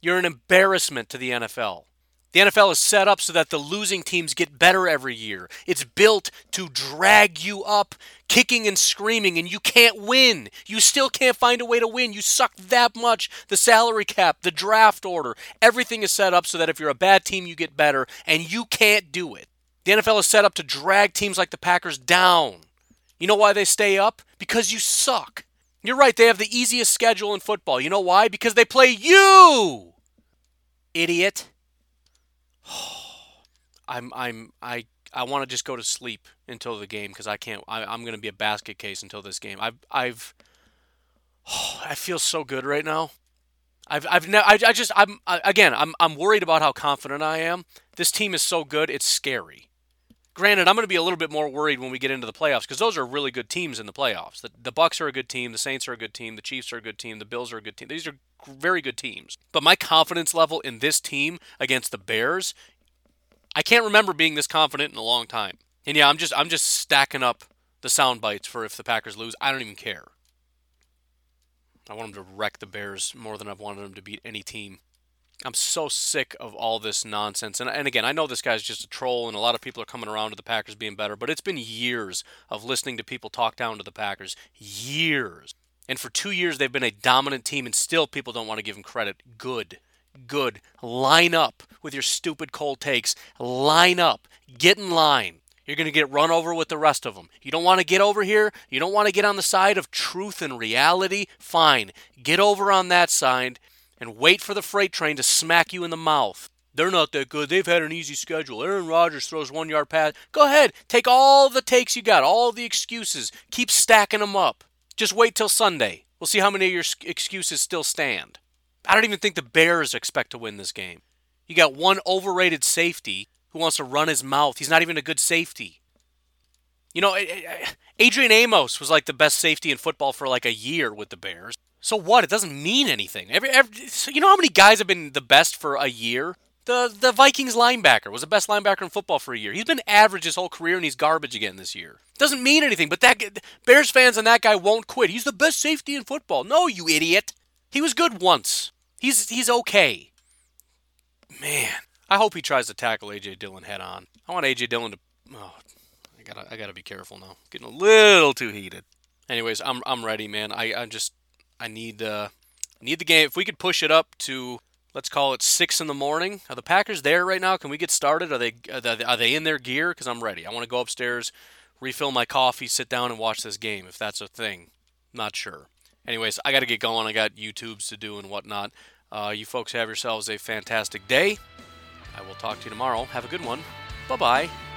You're an embarrassment to the NFL. The NFL is set up so that the losing teams get better every year. It's built to drag you up, kicking and screaming, and you can't win. You still can't find a way to win. You suck that much. The salary cap, the draft order, everything is set up so that if you're a bad team, you get better, and you can't do it. The NFL is set up to drag teams like the Packers down. You know why they stay up? Because you suck. You're right, they have the easiest schedule in football. You know why? Because they play you. Idiot. I'm I'm I I want to just go to sleep until the game because I can't. I, am going to be a basket case until this game. I've I've oh, I feel so good right now. I've I've ne- I, I just I'm I, again I'm I'm worried about how confident I am. This team is so good, it's scary. Granted, I'm going to be a little bit more worried when we get into the playoffs because those are really good teams in the playoffs. The, the Bucs are a good team, the Saints are a good team, the Chiefs are a good team, the Bills are a good team. These are very good teams. But my confidence level in this team against the Bears, I can't remember being this confident in a long time. And yeah, I'm just I'm just stacking up the sound bites for if the Packers lose. I don't even care. I want them to wreck the Bears more than I've wanted them to beat any team. I'm so sick of all this nonsense. And, and again, I know this guy's just a troll, and a lot of people are coming around to the Packers being better, but it's been years of listening to people talk down to the Packers. Years. And for two years, they've been a dominant team, and still people don't want to give them credit. Good. Good. Line up with your stupid cold takes. Line up. Get in line. You're going to get run over with the rest of them. You don't want to get over here? You don't want to get on the side of truth and reality? Fine. Get over on that side and wait for the freight train to smack you in the mouth. They're not that good. They've had an easy schedule. Aaron Rodgers throws one yard pass. Go ahead. Take all the takes you got, all the excuses. Keep stacking them up. Just wait till Sunday. We'll see how many of your excuses still stand. I don't even think the Bears expect to win this game. You got one overrated safety who wants to run his mouth. He's not even a good safety. You know, Adrian Amos was like the best safety in football for like a year with the Bears. So what? It doesn't mean anything. Every, every you know how many guys have been the best for a year? The the Vikings linebacker was the best linebacker in football for a year. He's been average his whole career and he's garbage again this year. Doesn't mean anything, but that Bears fans and that guy won't quit. He's the best safety in football. No, you idiot. He was good once. He's he's okay. Man, I hope he tries to tackle AJ Dillon head on. I want AJ Dillon to oh, I got to I got to be careful now. Getting a little too heated. Anyways, I'm I'm ready, man. I I just I need uh, need the game. If we could push it up to let's call it six in the morning. Are the Packers there right now? Can we get started? Are they are they, in their gear? Because I'm ready. I want to go upstairs, refill my coffee, sit down and watch this game. If that's a thing, not sure. Anyways, I got to get going. I got YouTubes to do and whatnot. Uh, you folks have yourselves a fantastic day. I will talk to you tomorrow. Have a good one. Bye bye.